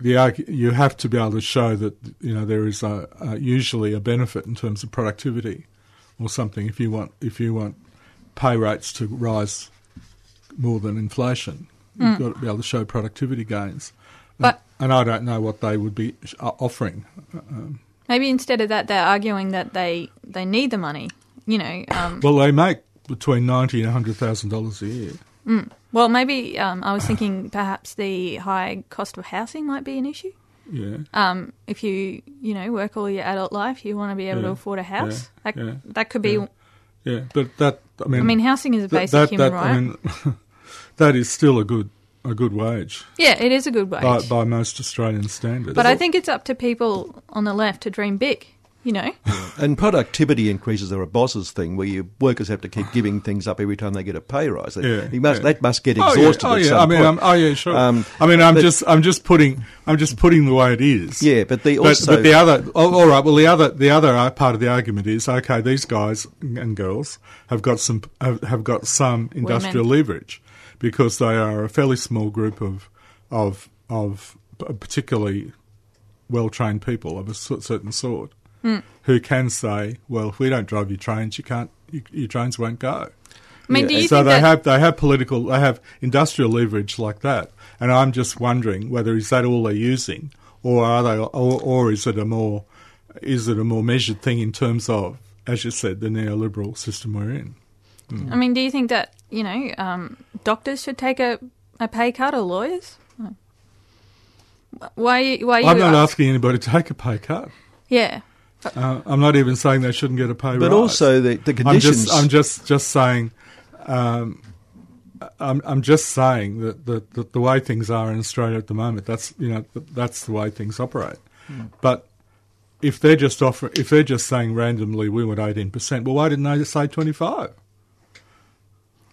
The you have to be able to show that you know there is a, a usually a benefit in terms of productivity, or something. If you want if you want pay rates to rise more than inflation, you've Mm. got to be able to show productivity gains. But- and I don't know what they would be uh, offering. Um, Maybe instead of that, they're arguing that they they need the money. You know. Um, well, they make between ninety and hundred thousand dollars a year. mm. Well, maybe um, I was thinking perhaps the high cost of housing might be an issue. Yeah. Um, if you you know work all your adult life, you want to be able to afford a house. yeah, that yeah, that could be. yeah. Yeah, but that I mean, I mean, housing is a basic that, human that, right. I mean, <laughs> that is still a good a good wage. Yeah, it is a good wage. by, by most Australian standards. But I think it's up to people on the left to dream big. You know. And productivity increases are a boss's thing, where your workers have to keep giving things up every time they get a pay rise. Yeah, you must, yeah. That must get Oh, yeah, exhausted oh, at yeah. some I mean, point. I'm, oh yeah, sure. Um, I mean, I'm but- just, I'm just putting, I'm just putting the way it is. Yeah, but the but, also- but the other, oh, all right. Well, the other, the other uh, part of the argument is okay. These guys and girls have got some, have, have got some industrial Women. leverage because they are a fairly small group of, of, of particularly well trained people of a certain sort Hmm. who can say, well, if we don't drive your trains, you can't, you, your trains won't go. I mean, do you so think they that- have they have political they have industrial leverage like that, and I'm just wondering whether is that all they're using, or are they, or, or is it a more is it a more measured thing in terms of, as you said, the neoliberal system we're in? I mean, do you think that you know um, doctors should take a, a pay cut or lawyers? Why? Why? you? I'm not asking anybody to take a pay cut. Yeah. Uh, I'm not even saying they shouldn't get a pay But rise. But also the- the I'm just, conditions- I'm just, just saying. Um, I'm, I'm just saying that, that, that the way things are in Australia at the moment, that's you know that's the way things operate. Hmm. But if they're just offer, if they're just saying randomly we want 18 percent, well, why didn't they just say 25?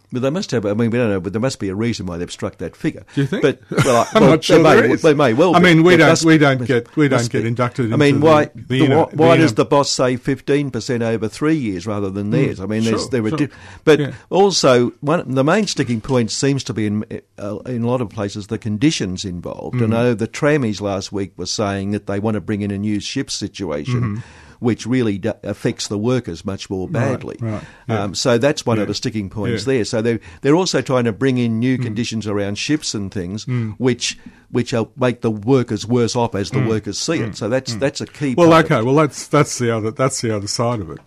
But they must have. I mean, we don't know, but there must be a reason why they've struck that figure. Do you think? But well, I, <laughs> I'm well, not sure they may. They may well. I mean, we don't- must- we don't get- we don't get inducted I mean, why? the- the the- inner- why why does the boss say fifteen percent over three years rather than theirs? I mean, sure, there are, sure. di- but Yeah. also one the main sticking point seems to be in uh, in a lot of places the conditions involved. Mm. And I know the trammies last week were saying that they want to bring in a new ship situation. Mhm. Which really d- affects the workers much more badly. right, yeah. Um, so that's one Yeah, of the sticking points yeah. there. So they they're also trying to bring in new conditions around ships and things, Mm. which which will make the workers worse off as the Mm. workers see it. Mm. So that's Mm. that's a key. Well, okay. Well, that's that's the other that's the other side of it,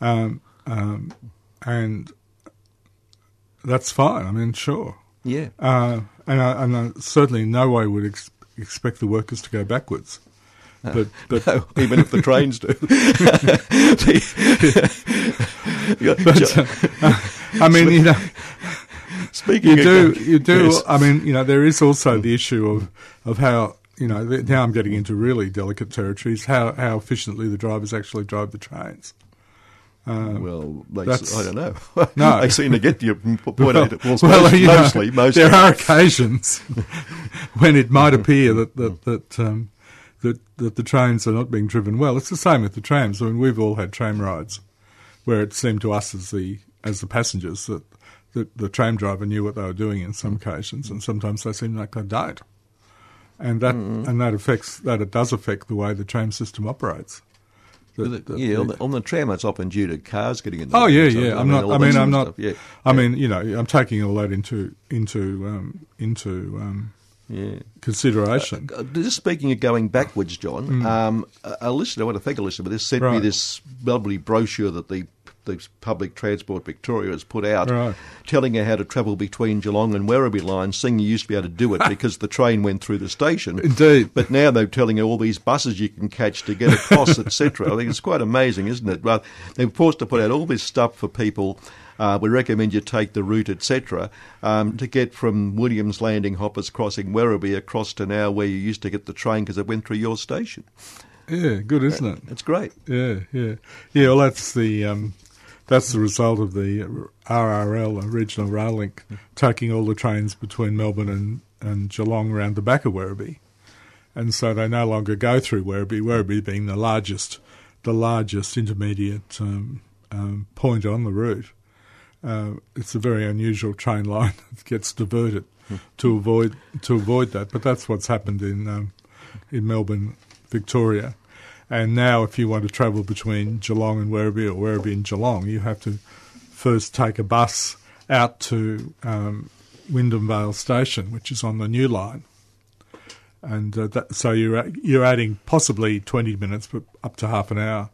um, um, and that's fine. I mean, sure. Yeah. Uh, and I, and I certainly in no way would ex- expect the workers to go backwards. No. But, but No, <laughs> even if the trains do. <laughs> <laughs> but, uh, I mean, you know, Speaking you of- do, you do. Yes. I mean, you know, there is also the issue of of how you know. Now I'm getting into really delicate territories. How how efficiently the drivers actually drive the trains. Uh, well, they, I don't know. No, they seem to get you point well, to well, well, most- you know, mostly, most there are occasions when it might appear that that that, um, that that the trains are not being driven well. It's the same with the trams. I mean, we've all had tram rides where it seemed to us as the as the passengers that. that the tram driver knew what they were doing in some occasions, and sometimes they seem like they don't, and that Mm. and that affects that it does affect the way the tram system operates. that- that yeah, on the- on the tram, it's often due to cars getting in. the Oh yeah, yeah. I'm not. I mean, I'm not. Yeah, I mean, you know, I'm taking all that into into um, into um, yeah. consideration. Uh, just speaking of going backwards, John, Mm. um, a, listener, I want to thank a listener for this, sent me this lovely brochure that the the Public Transport Victoria has put out, Right. telling you how to travel between Geelong and Werribee lines, saying you used to be able to do it <laughs> because the train went through the station. Indeed. But now they're telling you all these buses you can catch to get across, etc. I think it's quite amazing, isn't it? Well, they're forced to put out all this stuff for people. Uh, we recommend you take the route, etc., um, to get from Williams Landing, Hoppers Crossing, Werribee across to now where you used to get the train because it went through your station. Yeah, good, isn't it? It's great. Yeah, yeah, yeah. Well, that's the um, that's the result of the RRL, Regional Rail Link, taking all the trains between Melbourne and, and Geelong around the back of Werribee, and so they no longer go through Werribee. Werribee being the largest, the largest intermediate um, um, point on the route. Uh, it's a very unusual train line <laughs> that gets diverted to avoid to avoid that. But that's what's happened in um, in Melbourne, Victoria. And now, if you want to travel between Geelong and Werribee or Werribee and Geelong, you have to first take a bus out to um, Wyndham Vale Station, which is on the new line. And uh, that, so you're you're adding possibly 20 minutes, but up to half an hour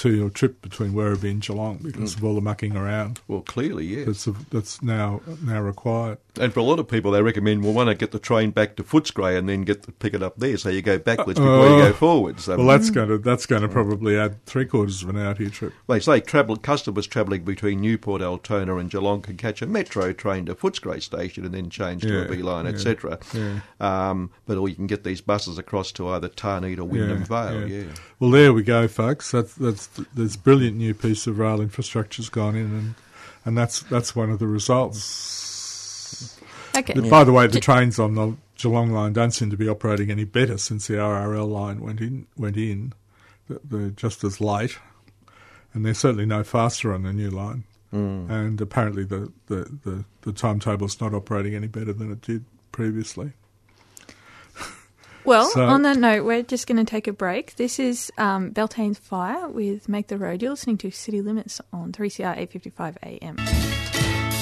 to your trip between Werribee and Geelong because mm. of all the mucking around. Well, clearly, yes. That's, that's now now required. And for a lot of people, they recommend, well, why not get the train back to Footscray and then get the, pick it up there, so you go backwards before you go forwards. Um, well, that's going to that's going to probably add three quarters of an hour to your trip. They say travel, customers travelling between Newport, Altona and Geelong can catch a metro train to Footscray Station and then change to Yeah, a B line, yeah, etc. yeah. Um, but or you can get these buses across to either Tarneet or Wyndham Vale. Yeah. Well, there we go, folks. That's that's this brilliant new piece of rail infrastructure's gone in, and and that's that's one of the results. Okay. But By the way, the trains on the Geelong line don't seem to be operating any better since the RRL line went in. Went in, they're just as late, and they're certainly no faster on the new line. Mm. And apparently, the the the, the timetable's not operating any better than it did previously. Well, So- on that note, we're just going to take a break. This is um, Beltane's Fire with Make the Road. You're listening to City Limits on 3CR 855 AM.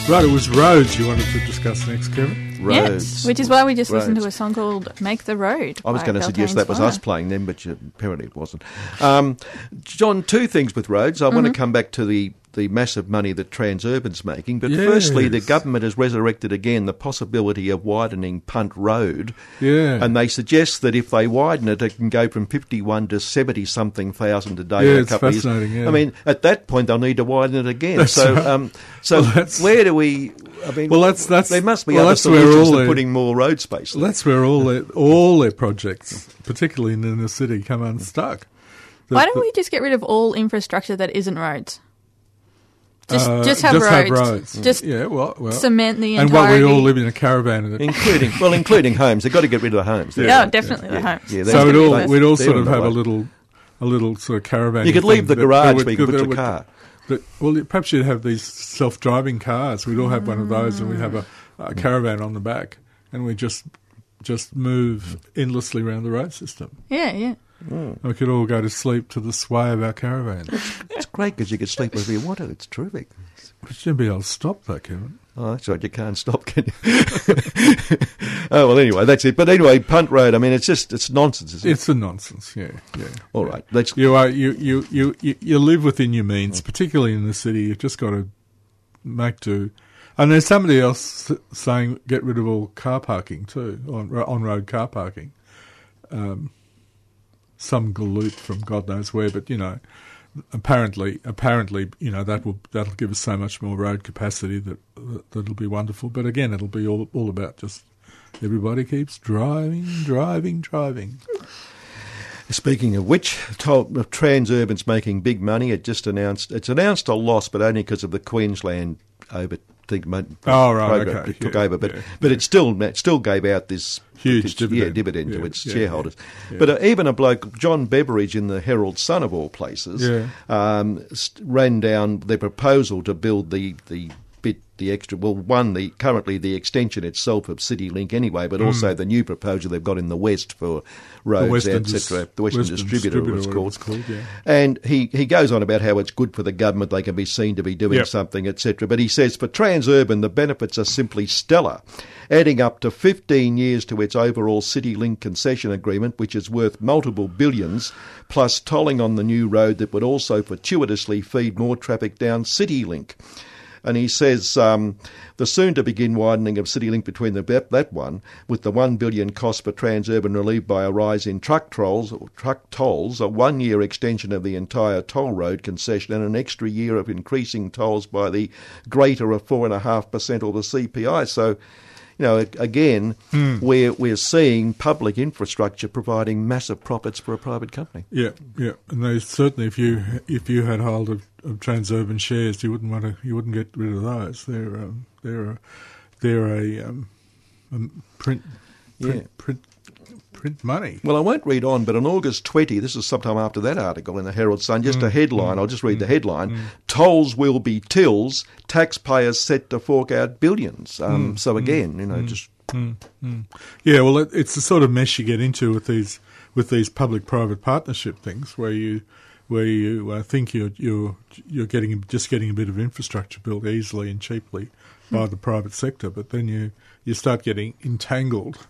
Right, it was roads you wanted to discuss next, Kevin. Yes, which is why we just listened to a song called Make the Road. I was going to suggest that was Fire. us playing them, but you, apparently it wasn't. Um, John, two things with roads. I want to come back to the, the massive money that Transurban's making, but firstly, the government has resurrected again the possibility of widening Punt Road. Yeah. And they suggest that if they widen it, it can go from 51 to 70 something thousand a day Yeah, in a it's couple of years. fascinating, yeah. I mean, at that point, they'll need to widen it again. That's so, right. um, so Well, that's- where do we? I mean, Well, that's that's there must be well, other that's where solutions all than their- putting more road space. there. That's where all their all their projects, particularly in the inner city, come unstuck. The- Why don't the- we just get rid of all infrastructure that isn't roads? Just, uh, just have roads. Just yeah, well, well, cement the and while we all live in a caravan, in including well, including homes. They've got to get rid of the homes. Yeah, definitely the homes. Yeah, so they're- we'd all they're- we'd all they're sort of the have a little a little sort of caravan. You could leave the garage where you can put your car. well, perhaps you'd have these self-driving cars. We'd all have one of those, and we'd have a, a caravan on the back, and we just just move endlessly around the road system. Yeah, yeah. And we could all go to sleep to the sway of our caravan. <laughs> It's great because you can sleep wherever you want to. It's terrific. But you'd be able to stop that, Kevin. Oh, that's right. You can't stop, can you? <laughs> oh well. Anyway, that's it. But anyway, Punt Road. I mean, it's just it's nonsense. Isn't it? It's a nonsense. Yeah, yeah. All right. Let's. You are you, you, you, you, you live within your means, particularly in the city. You've just got to make do. And there's somebody else saying get rid of all car parking too, on on road car parking. Um, some galoot from God knows where, but you know, apparently, apparently, you know that will that'll give us so much more road capacity that, that that'll be wonderful. But again, it'll be all all about just everybody keeps driving, driving, driving. Speaking of which, told, uh, Transurban's making big money. It just announced it's announced a loss, but only because of the Queensland over. Think, Oh, right, program okay, took yeah, over, but yeah, but it still it still gave out this Huge this- dividend. yeah, dividend to Yeah, its yeah, shareholders. yeah. But uh, even a bloke, John Beveridge in the Herald Sun of all places, Yeah. um, ran down the proposal to build the the the extra. Well, one, the currently the extension itself of CityLink anyway, but Mm. also the new proposal they've got in the west for roads, etc. The Western, Western Distributor, Distributor, it's called. it's called, yeah. And he, he goes on about how it's good for the government; they can be seen to be doing Yep. something, etc. But he says for Transurban, the benefits are simply stellar, adding up to 15 years to its overall CityLink concession agreement, which is worth multiple billions, plus tolling on the new road that would also fortuitously feed more traffic down CityLink. And he says um, the soon to begin widening of CityLink between the that, that one, with the one billion cost for Transurban relieved by a rise in truck tolls, truck tolls, a one year extension of the entire toll road concession, and an extra year of increasing tolls by the greater of four and a half percent or the CPI. So. You know, again, Hmm. we're we're seeing public infrastructure providing massive profits for a private company. Yeah, yeah, and they certainly, if you if you had hold of, of Transurban shares, you wouldn't want to, you wouldn't get rid of those. They're um, they're a, they're a, um, um, print, print, Yeah. print print money. Well, I won't read on, but on August 20, this is sometime after that article in the Herald Sun, just a Mm, headline, mm, I'll just read mm, the headline mm. Tolls will be tills, taxpayers set to fork out billions. Um, Mm, so mm, again, you know, just. Yeah, well, it, it's the sort of mess you get into with these with these public-private partnership things, where you where you uh, think you're you're you're getting just getting a bit of infrastructure built easily and cheaply by the private sector, but then you you start getting entangled,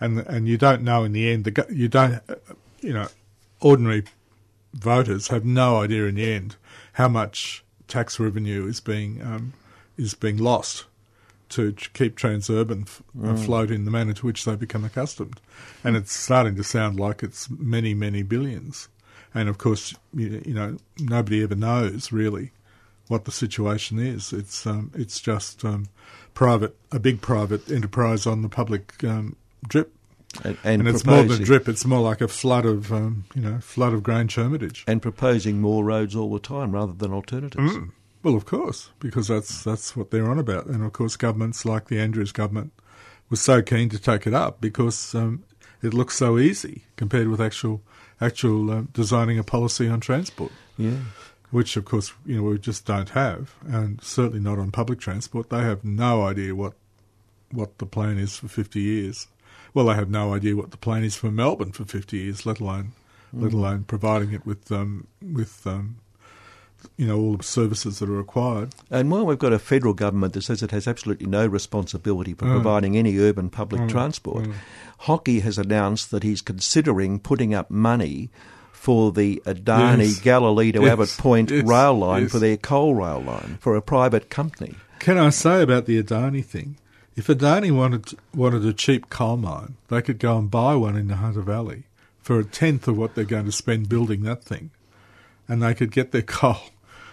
and and you don't know in the end the you don't uh, you know ordinary voters have no idea in the end how much tax revenue is being um, is being lost to keep Transurban f- Mm. afloat in the manner to which they become accustomed, and it's starting to sound like it's many many billions, and of course you, you know nobody ever knows really what the situation is. It's um, it's just um, private a big private enterprise on the public um, drip. And, and it's more than a drip; it's more like a flood of, um, you know, flood of Grange Hermitage. And proposing more roads all the time rather than alternatives. Mm. Well, of course, because that's that's what they're on about, and of course, governments like the Andrews government was so keen to take it up because um, it looks so easy compared with actual actual um, designing a policy on transport. Yeah. Which, of course, you know we just don't have, and certainly not on public transport. They have no idea what what the plan is for fifty years. Well, they have no idea what the plan is for Melbourne for fifty years, let alone let Mm. alone providing it with um, with um, you know all the services that are required. And while we've got a federal government that says it has absolutely no responsibility for Mm. providing any urban public Mm, transport, mm. Hockey has announced that he's considering putting up money for the Adani Yes. Galilee to Yes, Abbott Point yes, rail line for their coal rail line for a private company. Can I say about the Adani thing? If Adani wanted wanted a cheap coal mine, they could go and buy one in the Hunter Valley for a tenth of what they're going to spend building that thing, and they could get their <laughs> coal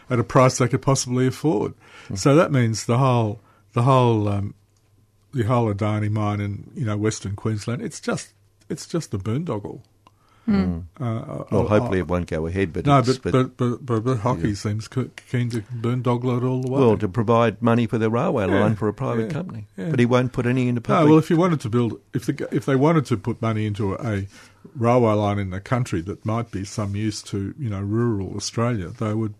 at a price they could possibly afford. So that means the whole the whole um, the whole Adani mine in you know Western Queensland. It's just it's just a boondoggle. Mm. Uh, Well, uh, hopefully uh, it won't go ahead, but no, it's- but but- but, but, but, hockey Yeah. seems keen to boondoggle it all the way. Well, to provide money for the railway Yeah, line for a private yeah, company, but he won't put any into No, public. well, if you wanted to build, if the, if they wanted to put money into a railway line in the country that might be some use to you know rural Australia, they would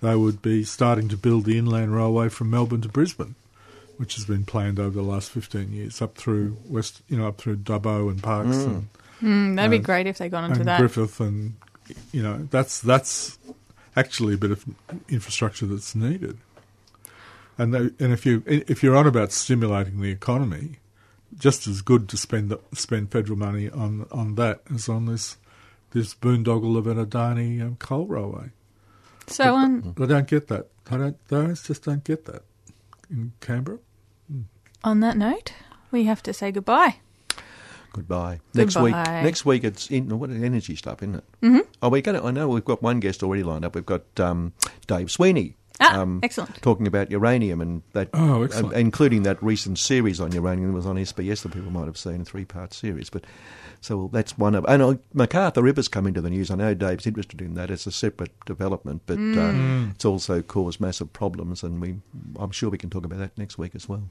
they would be starting to build the inland railway from Melbourne to Brisbane, which has been planned over the last fifteen years up through west, you know, up through Dubbo and Parkes. Mm. And, Mm, that'd be great if they got onto and that. Griffith and you know that's that's actually a bit of infrastructure that's needed. And they, and if you if you're on about stimulating the economy, just as good to spend the, spend federal money on on that as on this this boondoggle of an Adani um, coal railway. So, But um, they don't get that. I don't. They just don't get that in Canberra. on that note, we have to say goodbye. Goodbye. Next week. Next week it's in what an energy stuff, isn't it? Mhm. Oh, we're going to. I know we've got one guest already lined up. We've got um, Dave Sweeney. Ah, um, excellent. Talking about uranium and that, Oh, excellent. uh, including that recent series on uranium that was on SBS that people might have seen, a three-part series. But so that's one of. And uh, McArthur River's come into the news. I know Dave's interested in that. It's a separate development, but Mm. uh, it's also caused massive problems, and we. I'm sure we can talk about that next week as well.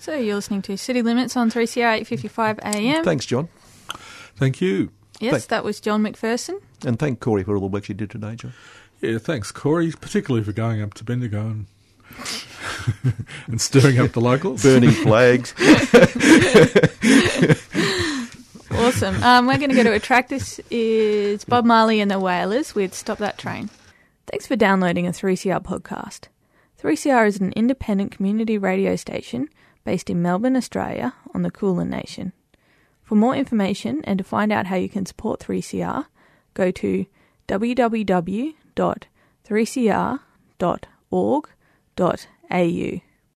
So you're listening to City Limits on 3CR 855 AM. Thanks, John. Thank you. Yes, Thank- that was John McPherson. And thank Corey for all the work she did today, John. Yeah, thanks, Corey, particularly for going up to Bendigo and <laughs> and stirring up the locals, burning flags. <laughs> awesome. Um, we're going to go to a track. This is Bob Marley and the Wailers with "Stop That Train." Thanks for downloading a 3CR podcast. 3CR is an independent community radio station based in Melbourne, Australia, on the Kulin Nation. For more information and to find out how you can support 3CR, go to www.3cr.org.au.